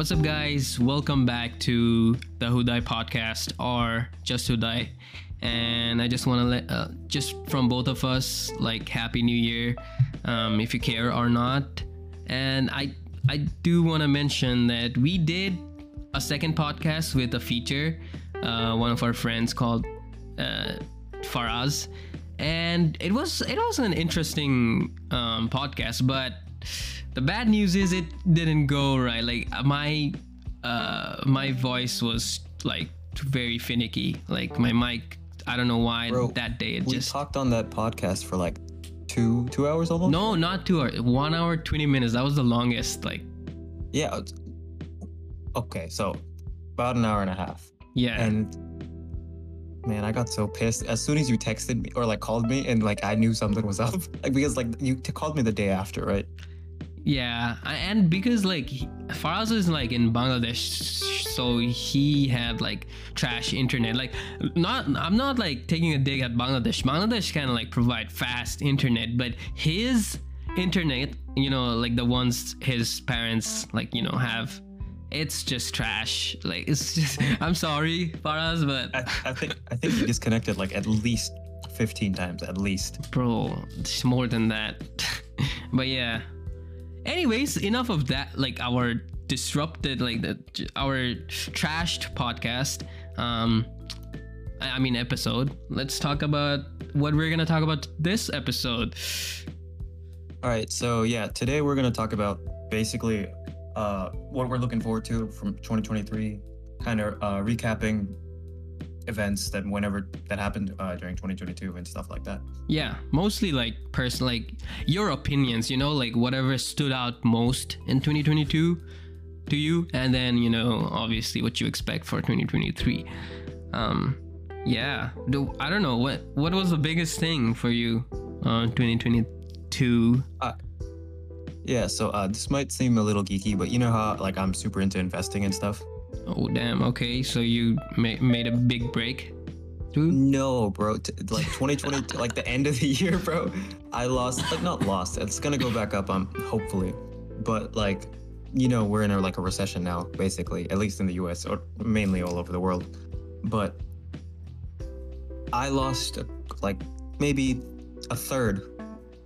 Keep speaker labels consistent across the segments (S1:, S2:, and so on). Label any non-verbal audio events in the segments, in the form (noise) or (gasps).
S1: What's up, guys? Welcome back to the Hudai podcast or just Hudai. And I just want to let, uh, just from both of us, like Happy New Year, um, if you care or not. And I, I do want to mention that we did a second podcast with a feature, uh, one of our friends called uh, Faraz, and it was it was an interesting um, podcast, but the bad news is it didn't go right. Like my uh, my voice was like very finicky. Like my mic, I don't know why
S2: Bro,
S1: that day it
S2: we
S1: just
S2: talked on that podcast for like two two hours almost.
S1: no, not two hours, one hour twenty minutes. That was the longest. Like
S2: Yeah. Okay, so about an hour and a half,
S1: yeah,
S2: and man, I got so pissed as soon as you texted me or like called me, and like I knew something was up, (laughs) like because like you t- called me the day after, right?
S1: Yeah, and because like Faraz is like in Bangladesh, so he had like trash internet. Like, not I'm not like taking a dig at Bangladesh. Bangladesh kind of like provide fast internet, but his internet, you know, like the ones his parents like you know have, it's just trash. Like it's just (laughs) I'm sorry, Faraz, but
S2: I, I think I think you disconnected like at least fifteen times, at least.
S1: bro it's more than that (laughs) but yeah anyways enough of that like our disrupted like the our trashed podcast um i mean episode. Let's talk about what we're gonna talk about this episode.
S2: All right, so yeah, today we're gonna talk about basically uh, what we're looking forward to from 2023, kind of uh, recapping events that whenever that happened uh, during 2022 and stuff like that.
S1: yeah mostly like person like your opinions you know like whatever stood out most in 2022 to you and then you know obviously what you expect for 2023 um yeah do, i don't know what what was the biggest thing for you uh 2022
S2: Yeah, so uh, this might seem a little geeky, but you know how like I'm super into investing and stuff.
S1: Oh damn okay so you ma- made a big break dude
S2: No, bro. T- like 2020, like the end of the year, bro. I lost, like not lost. It's gonna go back up. Um, hopefully, but like, you know, we're in a like a recession now, basically, at least in the U.S. or mainly all over the world. But I lost like maybe a third.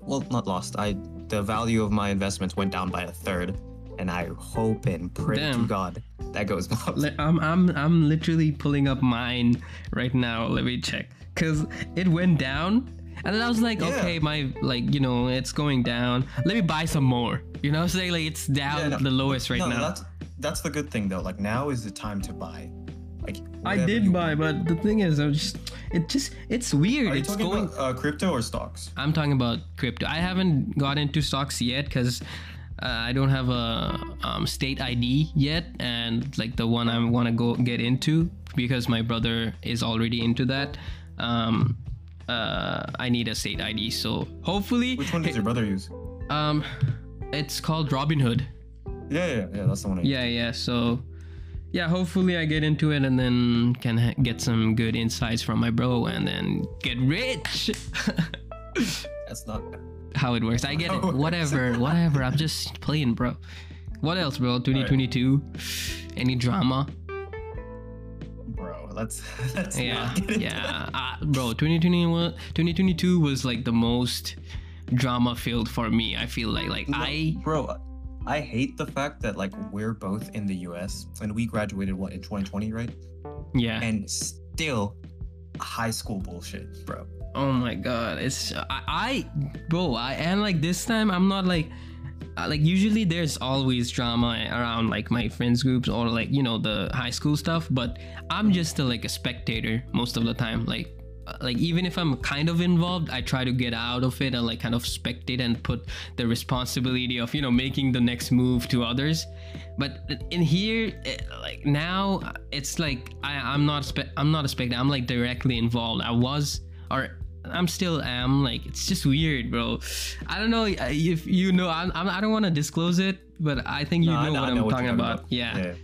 S2: Well, not lost. I the value of my investments went down by a third, and I hope and pray
S1: Damn.
S2: to God that goes (laughs) up.
S1: Li- I'm I'm I'm literally pulling up mine right now. Let me check because it went down, and then I was like,
S2: Yeah.
S1: okay, my like you know it's going down. Let me buy some more. You know, I'm saying like it's down
S2: Yeah, no,
S1: the lowest right
S2: no,
S1: now.
S2: that's that's the good thing though. Like now is the time to buy. Like
S1: I did buy, but the thing is, I'm just it just it's weird.
S2: Are you
S1: it's
S2: talking
S1: going.
S2: about uh, crypto or stocks?
S1: I'm talking about crypto. I haven't got into stocks yet because I don't have a um, state ID yet, and like the one I want to go get into because my brother is already into that. Um, uh, I need a state ID, so hopefully,
S2: Which one does your brother use?
S1: um, it's called Robinhood.
S2: Yeah, yeah, yeah. That's the one. I use.
S1: Yeah, yeah. So, yeah, hopefully I get into it and then can ha- get some good insights from my bro and then get rich. (laughs)
S2: That's not.
S1: How it works. I get it. (laughs) Whatever, whatever. I'm just playing, bro. What else, bro? 2022. Any drama?
S2: Bro, let's let's (laughs)
S1: Yeah,
S2: not get into
S1: yeah. Uh, bro, 2021, 2022 was like the most drama filled for me. I feel like, like
S2: No,
S1: I,
S2: bro, I hate the fact that like we're both in the U.S. and we graduated what in 2020, right?
S1: yeah.
S2: And still, high school bullshit, bro.
S1: Oh my god, it's I, I bro, I and like this time I'm not like uh, like usually there's always drama around like my friends groups or like you know the high school stuff, but I'm just a, like a spectator most of the time. Like uh, like even if I'm kind of involved, I try to get out of it and like kind of spectate and put the responsibility of you know making the next move to others. But in here, eh, like now, it's like I, I'm not spe- I'm not a spectator. I'm like directly involved. I was or I'm still am like it's just weird, bro. I don't know if you know. I'm, I'm I don't want to disclose it, but I think you
S2: No,
S1: know
S2: know-
S1: what I'm talking
S2: you're
S1: about. Yeah.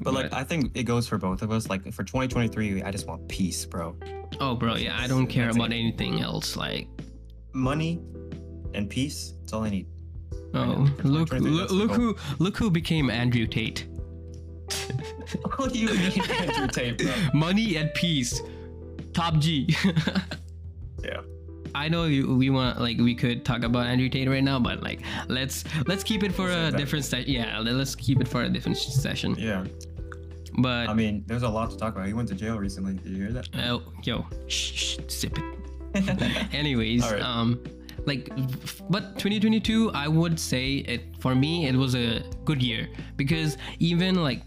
S2: But like, I think it goes for both of us. Like for 2023, I just want peace, bro.
S1: Oh, bro. Yeah. I don't care about anything else. Like,
S2: Money and peace. That's all I need.
S1: oh.
S2: For
S1: look, look, look who, look who became Andrew Tate. (laughs)
S2: what do you mean Andrew Tate, bro? (laughs)
S1: Money and peace. Top G. (laughs)
S2: Yeah.
S1: I know you, we want like we could talk about Andrew Tate right now, but like let's let's keep it for a different session. Yeah, let's keep it for a different session.
S2: Yeah.
S1: But
S2: I mean, there's a lot to talk about. He went to jail recently. Did you hear that?
S1: oh, yo, shh, shh, sip it. (laughs) Anyways,
S2: right.
S1: um, like, but 2022, I would say it for me, it was a good year because even like.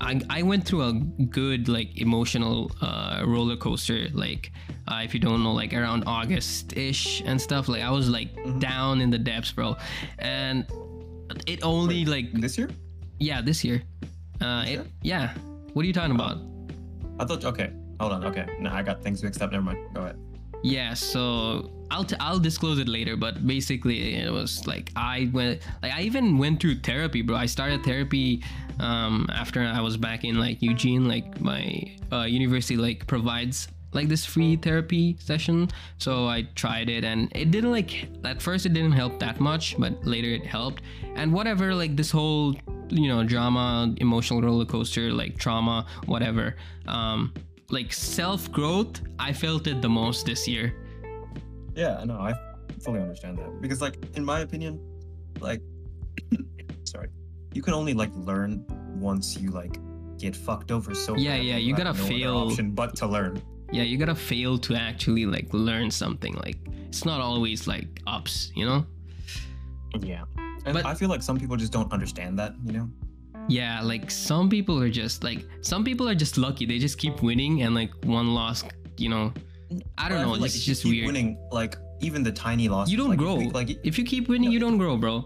S1: I, I went through a good like emotional uh, roller coaster like uh, if you don't know like around August ish and stuff like I was like
S2: Mm-hmm.
S1: down in the depths bro and it only like
S2: This year?
S1: yeah this year uh it
S2: Sure.
S1: yeah what are you talking about
S2: I thought. Okay. Hold on. Okay. No, I got things mixed up. Never mind. Go ahead.
S1: Yeah, so I'll t- I'll disclose it later, but basically it was like I went like I even went through therapy, bro. I started therapy um after I was back in like Eugene, like my uh, university like provides like this free therapy session. So I tried it and it didn't like at first it didn't help that much, but later it helped. And whatever like this whole you know drama, emotional roller coaster, like trauma, whatever. Um like self growth, I felt it the most this year.
S2: Yeah, I know. I fully understand that because, like, in my opinion, like, (coughs) sorry, you can only like learn once you like get fucked over so.
S1: Yeah, yeah,
S2: that
S1: you gotta
S2: no other
S1: fail.
S2: option but to learn.
S1: Yeah, you gotta fail to actually like learn something. Like it's not always like ups, you know?
S2: Yeah, and
S1: But-
S2: I feel like some people just don't understand that. You know.
S1: Yeah, like some people are just like some people are just lucky. They just keep winning and like one loss, you know. I don't know.
S2: like
S1: it's
S2: you
S1: just weird.
S2: Winning, like even the tiny losses.
S1: You don't
S2: like, if
S1: grow.
S2: like
S1: If you keep winning,
S2: No,
S1: you don't grow, bro.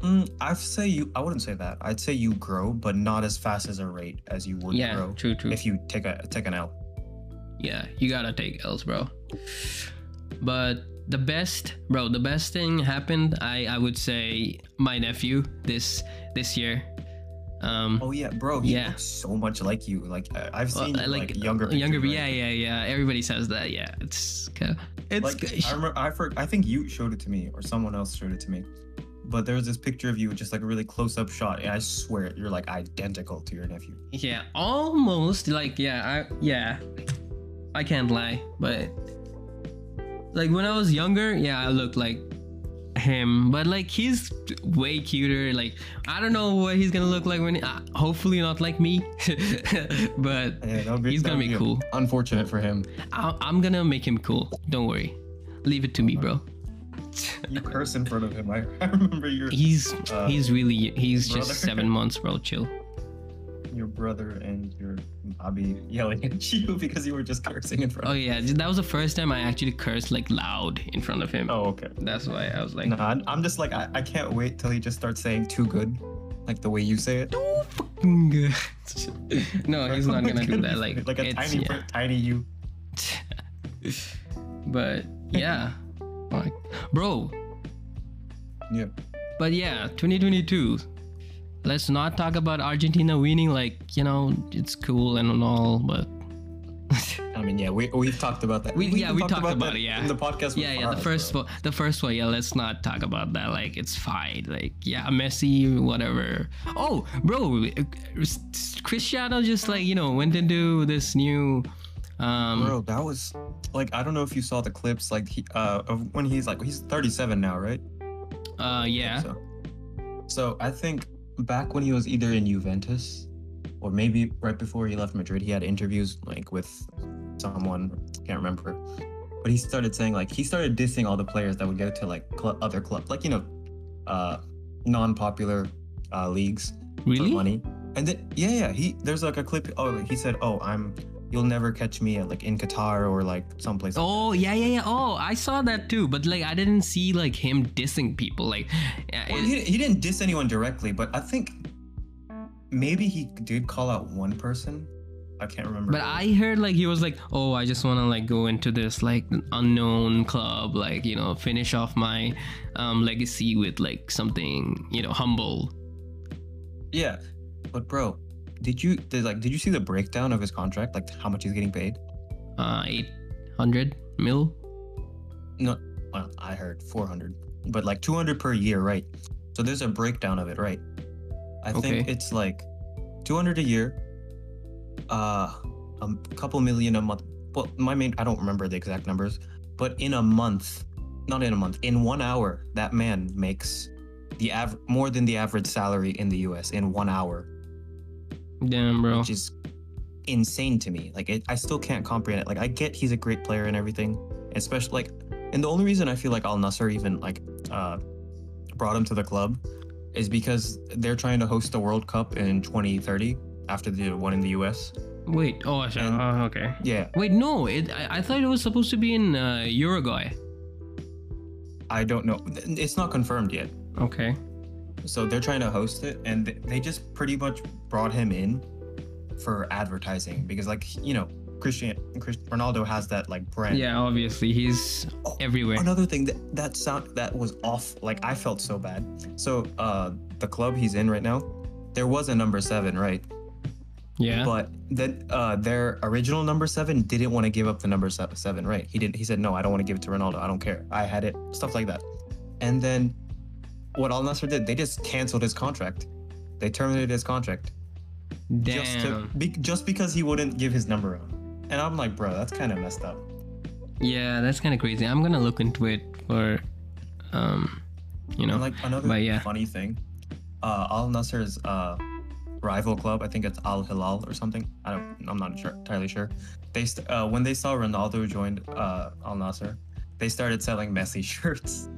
S2: Mm, I'd say you. I wouldn't say that. I'd say you grow, but not as fast as a rate as you would
S1: Yeah,
S2: grow
S1: true, true.
S2: if you take a take an L.
S1: yeah, you gotta take L's, bro. But the best, bro, the best thing happened. I I would say my nephew this this year. Um,
S2: Oh yeah, bro. He
S1: Yeah.
S2: looks so much like you. Like I've
S1: well,
S2: seen
S1: I
S2: like, younger.
S1: younger.
S2: pictures,
S1: Yeah,
S2: right?
S1: yeah, yeah. Everybody says that. Yeah, it's kinda, it's
S2: Like I remember, I for, I think you showed it to me, or someone else showed it to me. But there was this picture of you, just like a really close up shot, and I swear you're like identical to your nephew.
S1: Yeah, almost like yeah, I yeah. I can't lie, but like when I was younger, yeah, I looked like him, but like he's way cuter. Like I don't know what he's gonna look like when uh, hopefully not like me. (laughs) but
S2: Yeah, be,
S1: He's gonna
S2: that'll
S1: be cool.
S2: Unfortunate for him.
S1: I, I'm gonna make him cool. Don't worry. Leave it to me, bro.
S2: You curse in front of him. I, (laughs) I remember your
S1: He's
S2: Uh,
S1: he's really he's
S2: brother?
S1: just seven months, bro. Chill.
S2: Your brother and your Bhabi yelling at (laughs) you because you were just cursing in front.
S1: Oh,
S2: of him.
S1: Oh yeah, that was the first time I actually cursed like loud in front of him.
S2: Oh, okay.
S1: That's why I was like,
S2: No, I'm, just like I, I can't wait till he just starts saying too good, like the way you say it.
S1: too fucking good. (laughs) no, he's not gonna do (laughs) that. Like,
S2: like a tiny,
S1: yeah.
S2: tiny you.
S1: but yeah, like, bro.
S2: Yeah.
S1: But yeah, 2022. Let's not talk about Argentina winning. Like, you know, it's cool and all, but (laughs)
S2: I mean, yeah, we we've talked about that.
S1: We- yeah, we talked about
S2: that
S1: it, yeah.
S2: in the podcast.
S1: yeah, yeah. The first
S2: bro.
S1: one, the first one. Yeah, let's not talk about that. Like, it's fine. Like, yeah, Messi, whatever. Oh, bro, Cristiano just like you know went into this new. Um,
S2: Bro, that was like I don't know if you saw the clips like he uh of when he's like he's 37 now, right?
S1: uh, yeah.
S2: So, so I think back when he was either in Juventus or maybe right before he left Madrid, he had interviews like with someone can't remember, but he started saying like he started dissing all the players that would go to like cl- other clubs, like you know, uh, non-popular uh, leagues for
S1: Really?
S2: money. And then yeah, yeah, he there's like a clip. Oh, he said, "Oh, I'm you'll never catch me at like in Qatar or like someplace."
S1: Oh yeah, yeah, yeah. Oh, I saw that too, but like I didn't see like him dissing people. Like,
S2: Well, he, he didn't diss anyone directly, but I think maybe he did call out one person. I can't remember.
S1: but I heard like he was like, oh, I just want to like go into this like unknown club, like you know, finish off my um legacy with like something you know humble.
S2: yeah, but bro, did you did like did you see the breakdown of his contract? Like how much he's getting paid?
S1: Uh, eight hundred mil.
S2: No, well, I heard 400, but like 200 per year, right? So there's a breakdown of it, right? I think it's like 200 a year, uh, a couple million a month. Well, my main, I don't remember the exact numbers, but in a month, not in a month, in one hour, that man makes the av- more than the average salary in the US in one hour,
S1: Damn, bro.
S2: which is insane to me. Like, it, I still can't comprehend it. Like, I get he's a great player and everything, especially like, and the only reason I feel like Al Nassr even like uh, brought him to the club is because they're trying to host the World Cup in 2030 after the one in the US.
S1: Wait. Oh, I
S2: And-
S1: uh, okay.
S2: Yeah,
S1: Wait, no. It. I, I thought it was supposed to be in uh, Uruguay.
S2: I don't know. It's not confirmed yet.
S1: Okay.
S2: So they're trying to host it, and they just pretty much brought him in for advertising because, like, you know, Christian, Chris, Ronaldo has that like brand.
S1: Yeah. Obviously, he's
S2: Oh,
S1: everywhere.
S2: Another thing that that sound that was off. Like I felt so bad. So uh, the club he's in right now, there was a number seven, right?
S1: Yeah.
S2: But then uh, their original number seven didn't want to give up the number seven, right? He didn't. He said, "No, I don't want to give it to Ronaldo. I don't care. I had it." Stuff like that. And then what Al Nassr did, they just canceled his contract. They terminated his contract just to be, just because he wouldn't give his number out. And I'm like, bro, that's kind of messed up.
S1: Yeah, that's kind of crazy. I'm gonna look into it for, um, you know.
S2: And like another
S1: but yeah.
S2: funny thing, uh, Al Nassr's uh, rival club, I think it's Al Hilal or something. I don't, I'm not sure, entirely sure. They st- uh, when they saw Ronaldo joined uh, Al Nassr, they started selling Messi (laughs) shirts.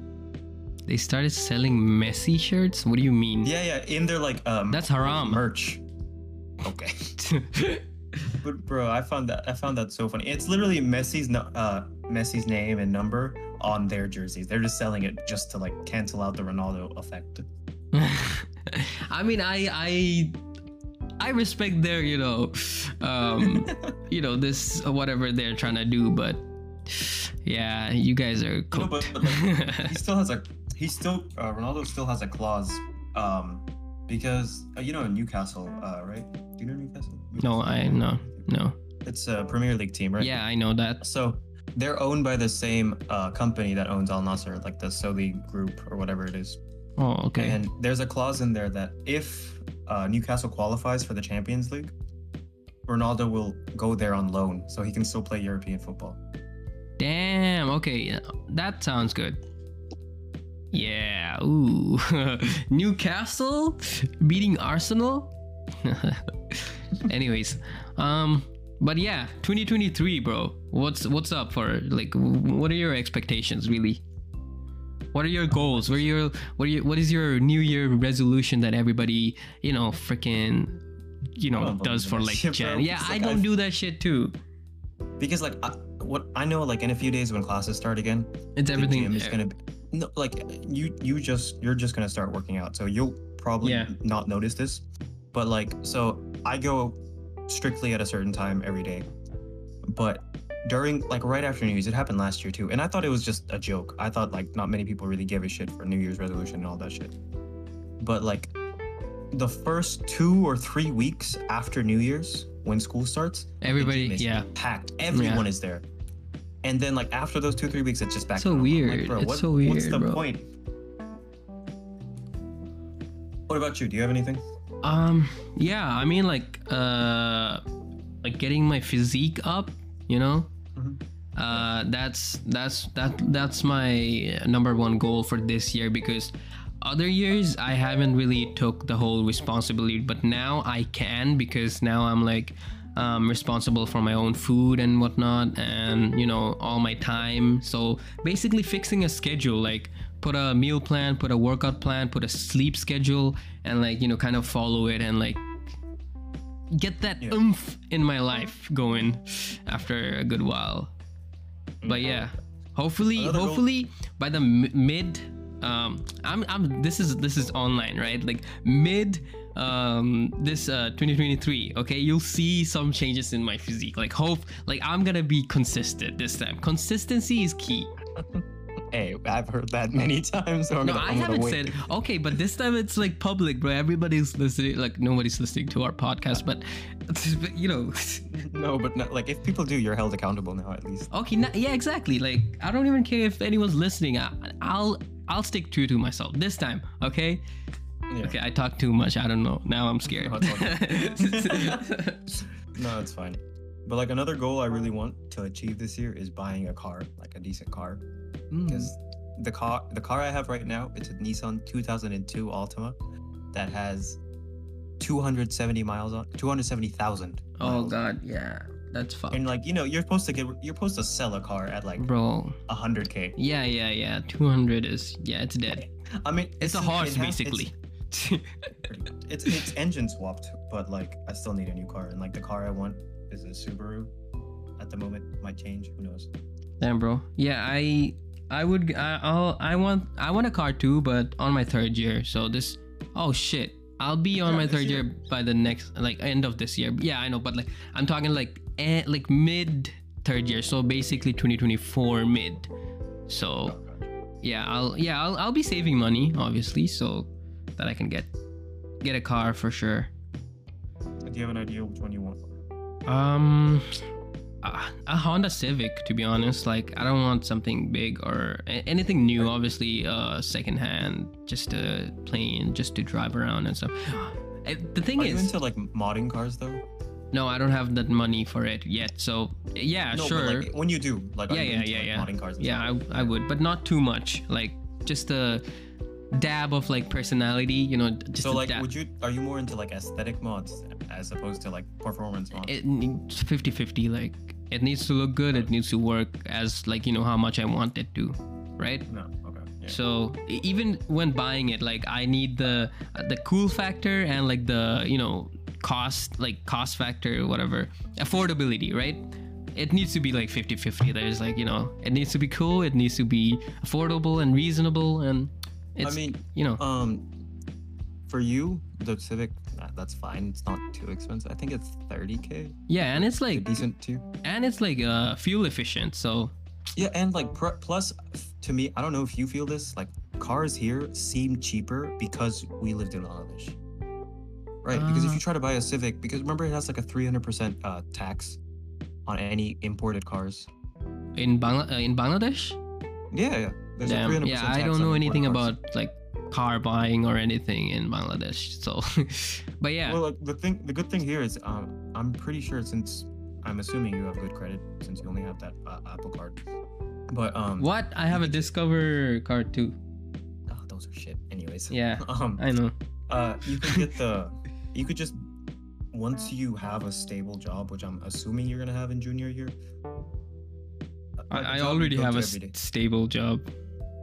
S1: They started selling Messi shirts. What do you mean?
S2: Yeah, yeah, in their like um
S1: That's haram.
S2: merch. Okay, (laughs) but bro, I found that I found that so funny. It's literally Messi's uh Messi's name and number on their jerseys. They're just selling it just to like cancel out the Ronaldo effect. (laughs)
S1: I mean, I I I respect their you know, um, (laughs) you know this whatever they're trying to do, but yeah, you guys are
S2: No, but, but like, he still has a he still uh, Ronaldo still has a clause um because uh, you know Newcastle uh right do you know Newcastle
S1: no, I no no.
S2: it's a Premier League team right
S1: Yeah, I know that.
S2: so they're owned by the same uh, company that owns Al Nassr like the Saudi group or whatever it is
S1: Oh, okay.
S2: and there's a clause in there that if uh, Newcastle qualifies for the Champions League Ronaldo will go there on loan so he can still play European football
S1: Damn. Okay, that sounds good. Yeah. Ooh. (laughs) Newcastle beating Arsenal. (laughs) Anyways, um, but yeah, 2023, bro. What's what's up for like? What are your expectations, really? What are your goals? What are your what are your, what is your New Year resolution that everybody you know freaking you know does for like
S2: shit,
S1: Jan? Yeah,
S2: It's
S1: I don't
S2: I've-
S1: do that shit too.
S2: because like I, what I know like in a few days when classes start again
S1: It's everything.
S2: is gonna be no like you you just you're just gonna start working out so you'll probably
S1: Yeah.
S2: not notice this but like so i go strictly at a certain time every day but during like right after new year's it happened last year too and i thought it was just a joke i thought like not many people really give a shit for new year's resolution and all that shit but like the first two or three weeks after new year's when school starts
S1: Everybody, yeah.
S2: packed everyone is there and then like after those two three weeks it's just back
S1: So
S2: to normal. I'm like,
S1: weird.
S2: bro,
S1: It's
S2: what-
S1: so
S2: what's
S1: weird,
S2: the
S1: bro.
S2: point what about you do you have anything
S1: Um, yeah, I mean like uh like getting my physique up, you know?
S2: Mhm.
S1: Uh that's that's that that's my number one goal for this year because other years I haven't really took the whole responsibility, but now I can because now I'm like um, responsible for my own food and whatnot and you know all my time. So basically fixing a schedule like put a meal plan put a workout plan put a sleep schedule and like you know kind of follow it and like get that
S2: Yeah.
S1: oomph in my life going after a good while. But yeah hopefully hopefully by the m- mid um i'm i'm this is this is online right? Like mid um this uh 2023 okay? You'll see some changes in my physique. Like hope like i'm gonna be consistent this time. Consistency is key. (laughs)
S2: Hey i've heard that many (laughs) times so I'm
S1: no
S2: gonna,
S1: i haven't said okay but this time it's like public bro. Everybody's listening like nobody's listening to our podcast but, (laughs) you know.
S2: No but not, like if people do you're held accountable now at least.
S1: Okay, yeah, exactly. Like, I don't even care if anyone's listening. I, I'll I'll stick true to myself this time. Okay.
S2: Yeah.
S1: Okay, I talk too much. I don't know. Now I'm scared.
S2: No, it's (laughs) No, it's fine. But like another goal I really want to achieve this year is buying a car, like a decent car.
S1: Mm.
S2: Because the car the car I have right now, it's a Nissan 2002 Altima that has 270 miles on 270,000.
S1: oh god, yeah, that's fucked,
S2: And like you know, you're supposed to get you're supposed to sell a car at like
S1: bro.
S2: 100k.
S1: Yeah, yeah, yeah. Two hundred is yeah, it's dead.
S2: I mean,
S1: It's a
S2: it
S1: horse
S2: has-
S1: basically.
S2: It's, (laughs) it's it's engine swapped, but like I still need a new car. And like the car I want is a Subaru. At the moment, might change. Who knows?
S1: Damn, bro. Yeah, I I would I, I'll I want I want a car too, but on my third year. So this oh shit. I'll be on
S2: Yeah,
S1: my third year.
S2: year.
S1: by the next like end of this year. Yeah, I know, but like I'm talking like like mid third year. So basically 2024 mid. So yeah, I'll yeah, I'll I'll be saving money obviously so that I can get get a car for sure.
S2: Do you have an idea which one you want?
S1: Um, a, a Honda Civic, to be honest. Like, I don't want something big or anything new. Obviously, uh, secondhand, just a plain, just to drive around and stuff. (gasps) The thing
S2: Are you
S1: is,
S2: into like modding cars though?
S1: No, I don't have that money for it yet. So yeah,
S2: no,
S1: sure.
S2: Like when you do, like,
S1: yeah, yeah,
S2: into,
S1: yeah,
S2: like,
S1: yeah.
S2: modding cars.
S1: Yeah,
S2: stuff?
S1: I, I would, but not too much. Like, just a dab of like personality. You know, just
S2: So like,
S1: dab.
S2: would you? Are you more into like aesthetic mods as opposed to like performance mods?
S1: it needs 50 50 like it needs to look good it needs to work as like you know how much i want it to right
S2: no. Okay.
S1: So even when buying it like i need the the cool factor and like the you know cost like cost factor whatever affordability right it needs to be like 50 50 there's like you know it needs to be cool it needs to be affordable and reasonable and it's
S2: I mean,
S1: you know
S2: um, for you, the Civic, that's fine. It's not too expensive. I think it's 30k.
S1: yeah and it's like
S2: decent too.
S1: and it's like uh fuel efficient so
S2: Yeah, and like pr- plus, to me, I don't know if you feel this. Like cars here seem cheaper because we lived in Bangladesh, right? because if
S1: Uh.
S2: you try to buy a Civic, because remember it has like a 300% uh, tax on any imported cars.
S1: in Bangla- uh, in bangladesh
S2: Yeah, yeah. There's
S1: Damn.
S2: a 300%
S1: Yeah, I don't know anything
S2: cars.
S1: about like car buying or anything in Bangladesh. So, (laughs) but yeah,
S2: Well, the thing, the good thing here is, um, I'm pretty sure since I'm assuming you have good credit since you only have that uh, Apple card. But um,
S1: what? I have a Discover card too.
S2: Oh, those are shit. Anyways.
S1: Yeah, (laughs)
S2: Um.
S1: I know.
S2: Uh, you can get the. (laughs) You could just once you have a stable job, which I'm assuming you're gonna have in junior year. I,
S1: I, I
S2: job you
S1: already have a
S2: every day.
S1: s- stable job.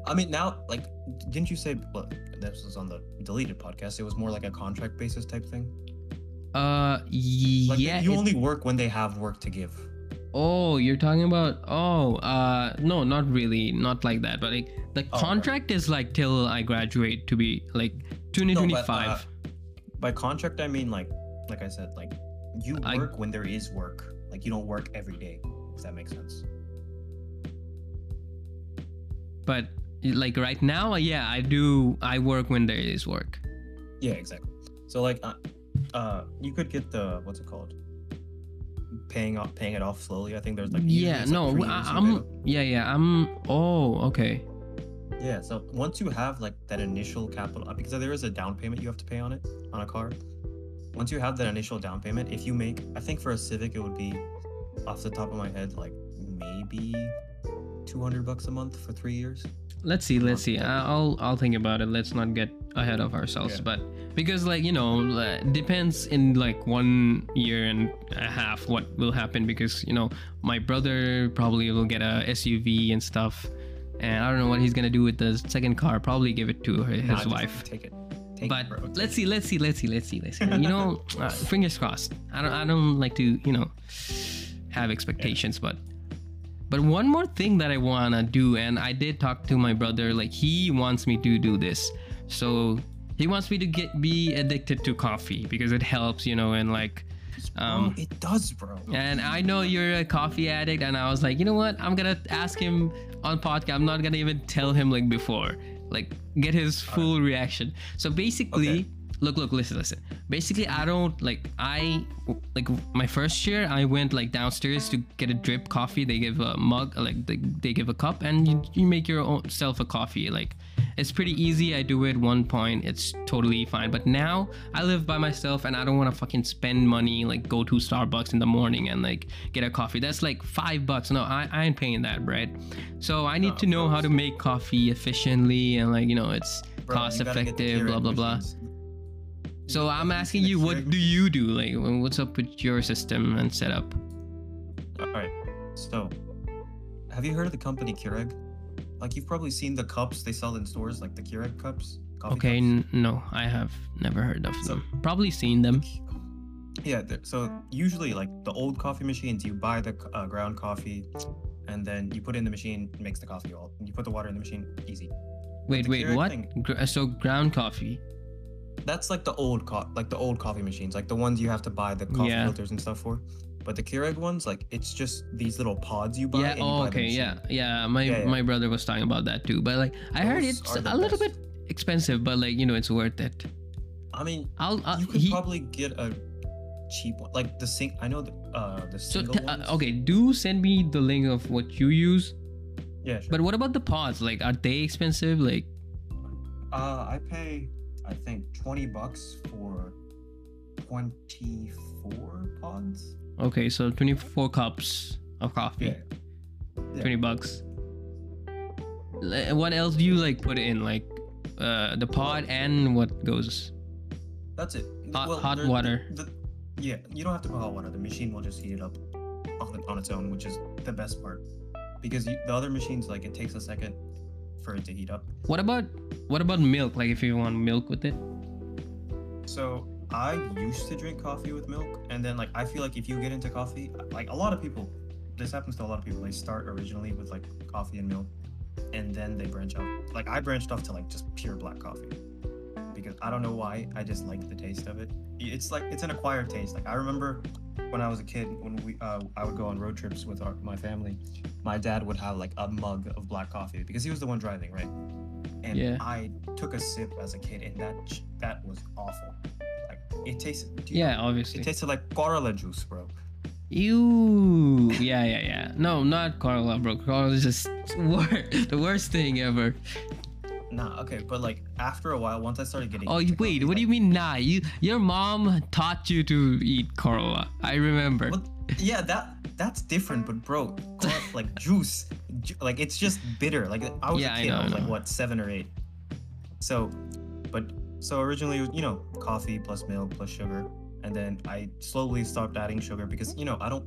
S2: I mean, now, like, didn't you say? Well, this was on the deleted podcast. It was more like a contract basis type thing.
S1: Uh,
S2: Like,
S1: yeah.
S2: you only work when they have work to give.
S1: oh, you're talking about? Oh, uh, no, not really, not like that. But like the
S2: Oh, right.
S1: contract is like till I graduate to be like 2025.
S2: uh, By contract, I mean like, like I said, like you
S1: I-
S2: work when there is work. Like you don't work every day. If that makes sense.
S1: but like right now, yeah, I do. I work when there is work.
S2: Yeah, exactly. So like, uh, uh, you could get the what's it called? Paying off, paying it off slowly. I think there's like
S1: yeah no I, i'm yeah yeah i'm oh okay
S2: Yeah. So once you have like that initial capital, uh, because there is a down payment you have to pay on it on a car. Once you have that initial down payment, if you make, I think for a Civic it would be, off the top of my head, like maybe two hundred bucks a month for three years.
S1: let's see let's see i'll i'll think about it let's not get ahead of ourselves
S2: Yeah.
S1: but because like you know depends in like one year and a half what will happen because you know my brother probably will get a suv and stuff and i don't know what he's gonna do with the second car probably give it to her, his
S2: Nah,
S1: wife
S2: Take it. Take
S1: but
S2: it, bro. Take
S1: let's
S2: it.
S1: see let's see let's see let's see let's see you know (laughs) uh, fingers crossed i don't i don't like to you know have expectations but but one more thing that i want to do and i did talk to my brother like he wants me to do this so he wants me to get be addicted to coffee because it helps you know and like um
S2: it does, bro.
S1: and I know you're a coffee addict, and I was like, you know what? I'm gonna ask him on podcast. I'm not gonna even tell him like before, like get his full reaction. So basically,
S2: Okay.
S1: look, look, listen, listen. Basically, I don't like I like my first year. I went like downstairs to get a drip coffee. They give a mug, like they, they give a cup, and you, you make your own self a coffee. Like it's pretty easy. I do it one point, it's totally fine. But now I live by myself and I don't want to fucking spend money like go to Starbucks in the morning and like get a coffee. That's like five bucks. No, I, I ain't paying that, right? So I need
S2: No,
S1: to know how to make coffee efficiently and like you know it's
S2: Bro,
S1: cost
S2: you gotta get the
S1: effective, blah blah blah. So I'm asking you, what do you do? Like, what's up with your system and setup?
S2: All right. So, have you heard of the company Keurig? Like you've probably seen the cups they sell in stores, like the Keurig cups.
S1: Okay,
S2: cups.
S1: no, I have never heard of
S2: So-
S1: them. Probably seen them.
S2: Yeah. So usually, like the old coffee machines, you buy the uh, ground coffee, and then you put it in the machine, it makes the coffee all. You put the water in the machine, easy.
S1: Wait, wait,
S2: Keurig
S1: what?
S2: thing-
S1: Gr- so ground coffee.
S2: That's like the old co- like the old coffee machines, like the ones you have to buy the coffee
S1: Yeah.
S2: filters and stuff for. But the Keurig ones, like it's just these little pods you buy.
S1: yeah. Oh,
S2: buy
S1: okay. Yeah. Yeah. My
S2: Yeah, yeah.
S1: my brother was talking about that too. But like, I heard it's a little bit expensive, but like you know, it's worth it.
S2: I mean,
S1: I'll. Uh,
S2: you could
S1: he,
S2: probably get a cheap one, like the sing. I know the uh the
S1: so
S2: single
S1: t- uh, okay, do send me the link of what you use.
S2: Yeah, sure.
S1: But what about the pods? Like, are they expensive? Like,
S2: Uh, I pay, I think, 20 bucks for 24 pods.
S1: Okay, so 24 cups of coffee.
S2: Yeah. Yeah.
S1: 20 bucks. What else do you like put in? Like, uh, the pod and what goes?
S2: That's it.
S1: Hot- hot
S2: there-
S1: water.
S2: the- yeah, you don't have to put hot water. The machine will just heat it up on, on its own, which is the best part. Because you, the other machines, like, it takes a second for it to heat up.
S1: What about what about milk? Like, if you want milk with it?
S2: So I used to drink coffee with milk, and then like I feel like if you get into coffee, like a lot of people, this happens to a lot of people. They start originally with like coffee and milk, and then they branch out. Like I branched off to like just pure black coffee because I don't know why. I just like the taste of it. It's like it's an acquired taste. Like I remember when I was a kid, when we uh, I would go on road trips with our, my family. My dad would have like a mug of black coffee because he was the one driving, right? And
S1: Yeah.
S2: I took a sip as a kid, and that that was awful. Like it tasted.
S1: Yeah,
S2: know-
S1: obviously.
S2: It tasted like Korola juice, bro.
S1: Ew. Yeah, yeah, yeah. No, not korola, bro. Korola is just (laughs) wor- the worst thing ever.
S2: Nah, okay, but like after a while, once I started getting.
S1: Oh, wait.
S2: coffee,
S1: What do you mean, nah? You, your mom taught you to eat korola. I remember.
S2: Yeah, that that's different, but bro, Cor- like juice, ju- like it's just bitter. Like I was
S1: Yeah,
S2: a
S1: I
S2: kid,
S1: know,
S2: I
S1: I
S2: like what seven or eight. So, so originally, you know, coffee plus milk plus sugar, and then I slowly stopped adding sugar because you know I don't,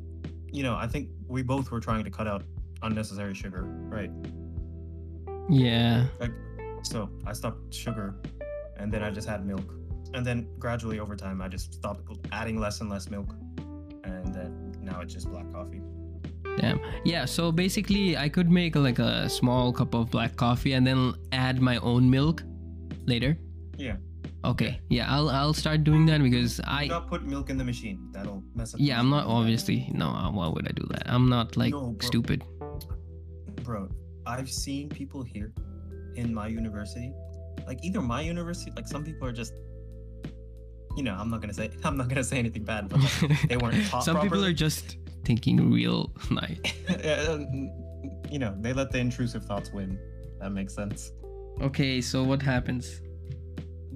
S2: you know, I think we both were trying to cut out unnecessary sugar, right?
S1: Yeah.
S2: Like, so I stopped sugar, and then I just had milk, and then gradually over time I just stopped adding less and less milk, and then now it's just black coffee.
S1: Damn. Yeah. So basically, I could make like a small cup of black coffee and then add my own milk later.
S2: Yeah.
S1: Okay. Yeah. I'll I'll start doing that because I Do
S2: not put milk in the machine. That'll mess up.
S1: Yeah. I'm not obviously. No. uh, Why would I do that? I'm not like
S2: No, bro.
S1: stupid.
S2: Bro, I've seen people here in my university, like either my university, like some people are just, you know, I'm not gonna say, (laughs) I'm not gonna say anything bad, but like, they weren't (laughs) taught
S1: Some people are just thinking real (laughs) nice.
S2: you know, they let the intrusive thoughts win. That makes sense.
S1: Okay. So what happens?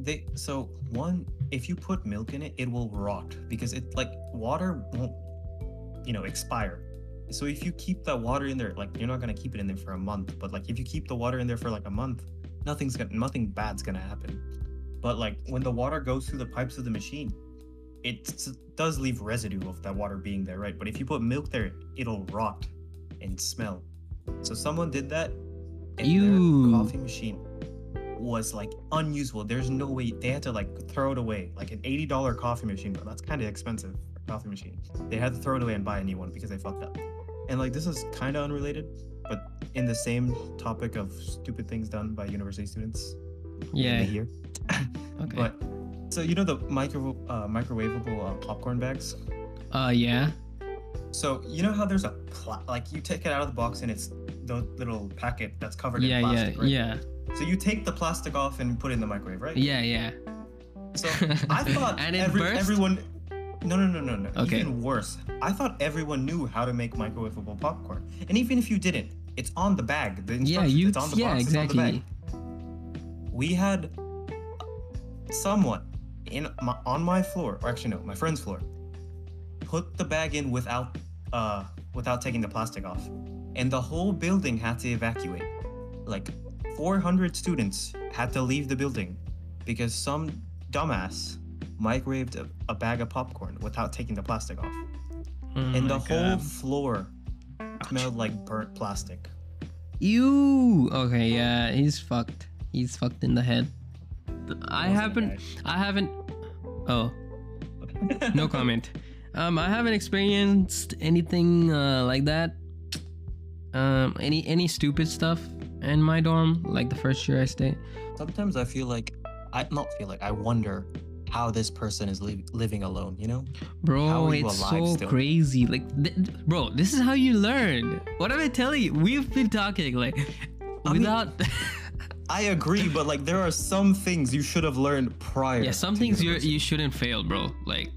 S2: They so one, if you put milk in it, it will rot because it like water won't, you know, expire. So if you keep that water in there, like you're not gonna keep it in there for a month, but like if you keep the water in there for like a month, nothing's gonna nothing bad's gonna happen. But like when the water goes through the pipes of the machine, it does leave residue of that water being there, right? But if you put milk there, it'll rot and smell. So someone did that,
S1: Ew.
S2: their coffee machine was like unusable. There's no way they had to like throw it away, like an eighty dollar coffee machine, but that's kind of expensive coffee machine. They had to throw it away and buy a new one because they fucked up. And like this is kind of unrelated, but in the same topic of stupid things done by university students.
S1: Yeah.
S2: here. (laughs)
S1: Okay.
S2: But so you know the micro uh, microwavable uh, popcorn bags.
S1: uh. Yeah.
S2: So you know how there's a pla- like you take it out of the box and it's the little packet that's covered
S1: Yeah.
S2: in
S1: Yeah.
S2: plastic, right?
S1: Yeah.
S2: So you take the plastic off and put it in the microwave, right?
S1: Yeah. Yeah.
S2: So (laughs) I thought
S1: And
S2: every, everyone. No, no, no, no, no.
S1: Okay.
S2: Even worse. I thought everyone knew how to make microwavable popcorn, and even if you didn't, it's on the bag. The
S1: Yeah. You.
S2: It's on the
S1: Yeah.
S2: box. It's on the
S1: Exactly.
S2: bag. we had someone in my, on my floor, or actually no, my friend's floor, put the bag in without uh without taking the plastic off, and the whole building had to evacuate. Like 400 students had to leave the building because some dumbass microwaved a, a bag of popcorn without taking the plastic off,
S1: Oh
S2: and the
S1: my
S2: whole
S1: God.
S2: floor smelled like burnt plastic.
S1: Ew. Okay, yeah, he's fucked. He's fucked in the head. I haven't. I haven't. Oh, no (laughs) comment. Um, I haven't experienced anything uh, like that. Um, any any stupid stuff in my dorm, like the first year I stayed.
S2: Sometimes I feel like I not feel like I wonder how this person is li- living alone. You know?
S1: Bro,
S2: you
S1: it's so
S2: still?
S1: crazy. Like, th- bro, this is how you learn. What am I telling you? We've been talking like
S2: I mean-
S1: without. (laughs)
S2: I agree, but like there are some things you should have learned prior.
S1: yeah, some things you you shouldn't fail, bro. Like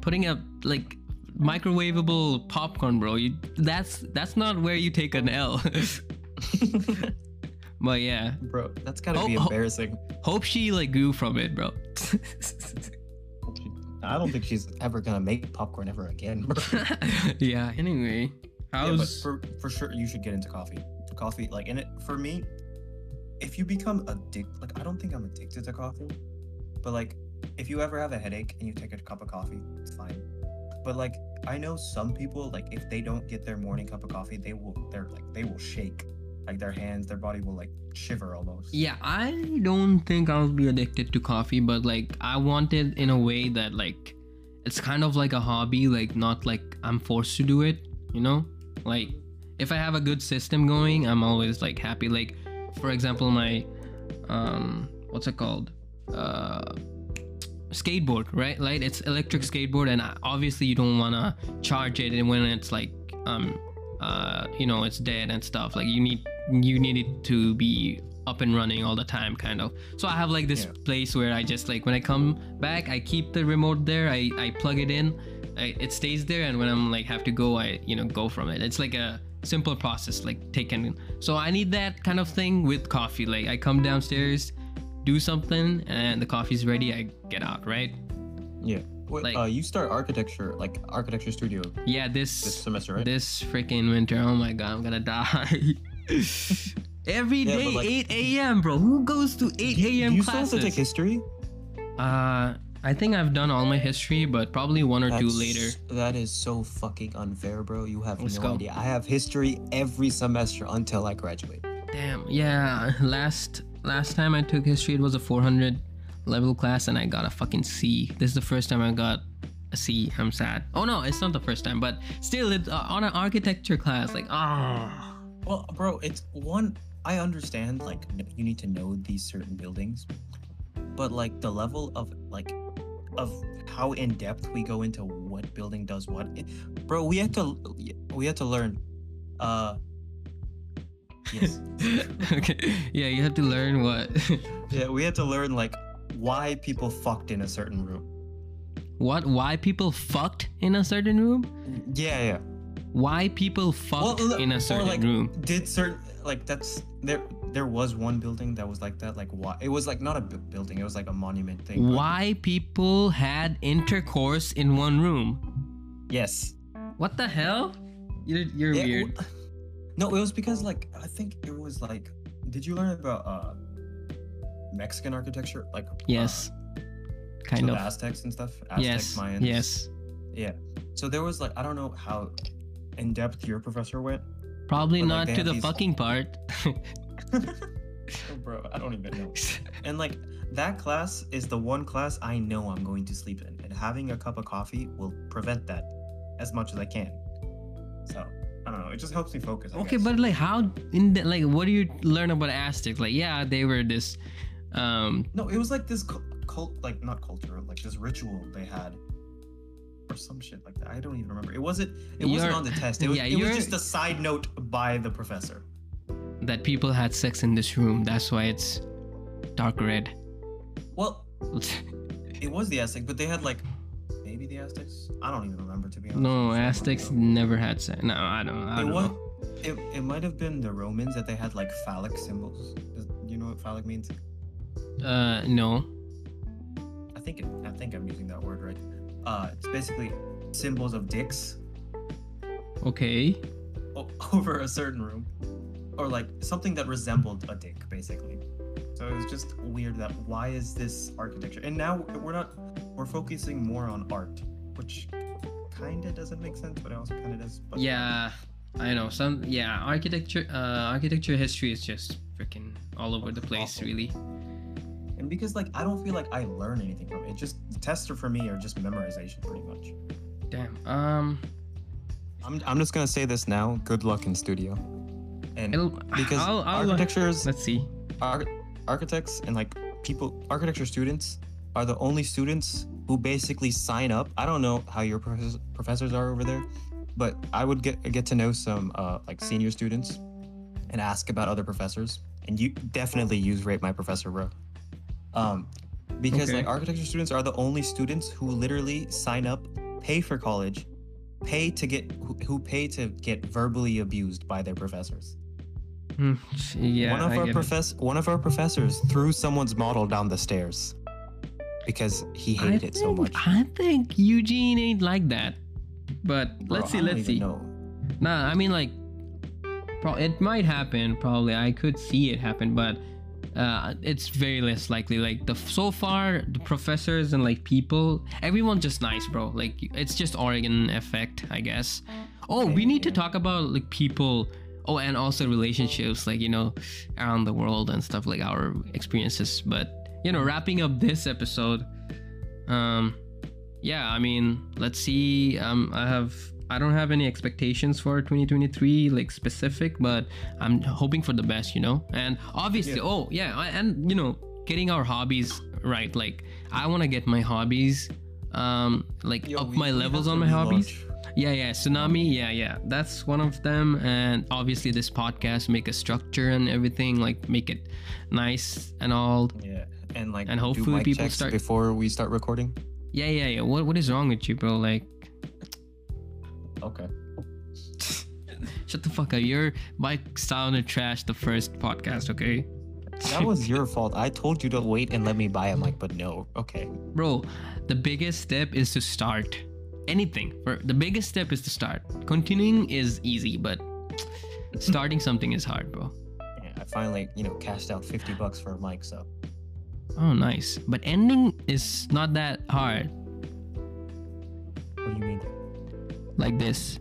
S1: putting up like microwavable popcorn, bro. You that's that's not where you take an L. (laughs) (laughs) but yeah,
S2: Bro, that's gotta
S1: Oh,
S2: be embarrassing.
S1: hope she like grew from it, bro.
S2: I don't think she's ever gonna make popcorn ever again. bro. (laughs)
S1: yeah. Anyway,
S2: yeah, but for for sure you should get into coffee. Coffee, like in it for me, if you become addicted, like I don't think I'm addicted to coffee, but like if you ever have a headache and you take a cup of coffee, it's fine. But like I know some people, like if they don't get their morning cup of coffee, they will they're like they will shake, like their hands, their body will like shiver almost.
S1: Yeah, I don't think I'll be addicted to coffee, but like I want it in a way that like it's kind of like a hobby, like not like I'm forced to do it, you know? Like if I have a good system going, I'm always like happy. Like for example, my um what's it called? Uh skateboard, right? Like it's electric skateboard and obviously you don't want to charge it and when it's like um uh you know, it's dead and stuff. Like you need you need it to be up and running all the time kind of. So i have like this
S2: Yeah.
S1: place where i just like when i come back i keep the remote there. I i plug it in. I, it stays there and when i'm like have to go i you know go from it. It's like a simple process like taken so i need that kind of thing with coffee. Like i come downstairs do something and the coffee's ready i get out right?
S2: Yeah. Wait,
S1: Like-
S2: uh, you start architecture, like architecture studio
S1: yeah
S2: this
S1: this
S2: semester, right?
S1: this freaking winter oh my god i'm gonna die (laughs) every
S2: Yeah,
S1: day
S2: like-
S1: 8 a.m bro who goes to 8
S2: Do you-
S1: a.m
S2: you still have to take history?
S1: Uh, I think I've done all my history, but probably one or two later.
S2: That is so fucking unfair, bro. You have
S1: Let's
S2: no
S1: go.
S2: idea. I have history every semester until I graduate.
S1: Damn. Yeah. (laughs) Last last time I took history, it was a 400 level class, and I got a fucking C. This is the first time I got a C. I'm sad. Oh no, it's not the first time, but still, it's uh, on an architecture class. Like, ah.
S2: Well, bro, it's one. I understand, like, you need to know these certain buildings, but like the level of like of how in depth we go into what building does what, bro. We had to we had to learn. Uh, yes. (laughs)
S1: okay. Yeah, you have to learn what. (laughs)
S2: yeah, we had to learn like why people fucked in a certain room.
S1: what? Why people fucked in a certain room?
S2: Yeah, yeah.
S1: Why people fucked
S2: look,
S1: in a certain
S2: like,
S1: room?
S2: Did certain like that's there? There was one building that was like that. Like why? It was like not a building. It was like a monument thing.
S1: Why people had intercourse in one room?
S2: Yes.
S1: What the hell? You're, you're
S2: Yeah,
S1: weird.
S2: No, it was because like I think it was like. Did you learn about uh Mexican architecture? Like
S1: Yes.
S2: uh,
S1: kind
S2: so
S1: of.
S2: the Aztecs and stuff. Aztecs,
S1: yes.
S2: Mayans.
S1: Yes.
S2: Yeah. So there was like I don't know how in depth your professor went.
S1: Probably
S2: But, like,
S1: not to the
S2: these-
S1: fucking part. (laughs)
S2: oh, bro, I don't even know. (laughs) And like that class is the one class I know I'm going to sleep in, and having a cup of coffee will prevent that as much as I can. So I don't know. It just helps me focus. I
S1: okay,
S2: guess.
S1: but like how in the, like what do you learn about Aztecs? Like yeah, they were this um
S2: no, it was like this cult, like not culture, like this ritual they had, or some shit like that. I don't even remember. It wasn't. It wasn't on the test. It (laughs) was.
S1: yeah,
S2: it was just a side note by the professor.
S1: that people had sex in this room. That's why it's dark red.
S2: Well, (laughs) it was the Aztec, but they had like maybe the Aztecs. I don't even remember to be honest.
S1: no, Aztecs never had sex. No, I don't. I
S2: It
S1: don't
S2: was.
S1: know.
S2: It, it might have been the Romans that they had like phallic symbols. You know what phallic means?
S1: Uh, no.
S3: I think I think I'm using that word right. Uh, it's basically symbols of dicks
S1: Okay.
S3: o- (laughs) over a certain room, or like something that resembled a dick, basically. So it was just weird that why is this architecture? And now we're not we're focusing more on art, which kind of doesn't make sense, but it also kind of does. But
S1: Yeah, I know. Some yeah, architecture. Uh, architecture history is just freaking all over the place,
S3: Awful.
S1: really.
S3: And because like I don't feel like I learn anything from it. It just the tests are for me are just memorization pretty much.
S1: Damn. Um.
S2: I'm, I'm just gonna say this now. Good luck in studio.
S3: And
S1: It'll,
S2: Because
S1: I'll, I'll,
S2: architectures,
S1: Let's see.
S2: ar- architects, and like people, architecture students are the only students who basically sign up. I don't know how your professors, professors are over there, but I would get get to know some uh, like senior students and ask about other professors. And you definitely use rate my professor, bro. Um, because
S1: Okay.
S2: like architecture students are the only students who literally sign up, pay for college, pay to get who, who pay to get verbally abused by their professors.
S1: Hmm, yeah.
S2: one of
S1: I
S2: our
S1: it.
S2: one of our professors threw someone's model down the stairs because he
S1: I
S2: hated it so much.
S1: I think Eugene ain't like that. But
S2: Bro,
S1: let's see. Let's see.
S2: know.
S1: Nah, I mean like, pro- it might happen. Probably, I could see it happen, but uh, it's very less likely. Like the so far, the professors and like people, everyone just nice, bro. Like it's just Oregon effect, I guess. Oh, we need to talk about like people. Oh, and also relationships, like you know, around the world and stuff, like our experiences. But you know, wrapping up this episode, um, yeah, I mean, let's see. Um, I have I don't have any expectations for 2023 like specific, but I'm hoping for the best, you know. And obviously,
S3: Yeah.
S1: oh yeah, I- and you know, getting our hobbies right. Like I want to get my hobbies um like
S3: Yo,
S1: up
S3: we-
S1: my
S3: we
S1: levels on my hobbies. Yeah, yeah, tsunami. Yeah, yeah, that's one of them. And obviously, this podcast make a structure and everything, like make it nice and all.
S3: Yeah, and like
S1: And
S2: Do
S1: hopefully, people start.
S2: before we start recording.
S1: Yeah, yeah, yeah. What what is wrong with you, bro? Like,
S3: okay.
S1: shut the fuck up. Your mic sounded trash the first podcast. Okay.
S2: That was (laughs) your fault. I told you to wait and let me buy a mic, but no. Okay.
S1: bro the biggest step is to start anything for the biggest step is to start continuing is easy but (laughs) starting something is hard bro
S2: Yeah, I finally, you know, cashed out 50 bucks for a mic, so.
S1: oh nice but ending is not that hard like this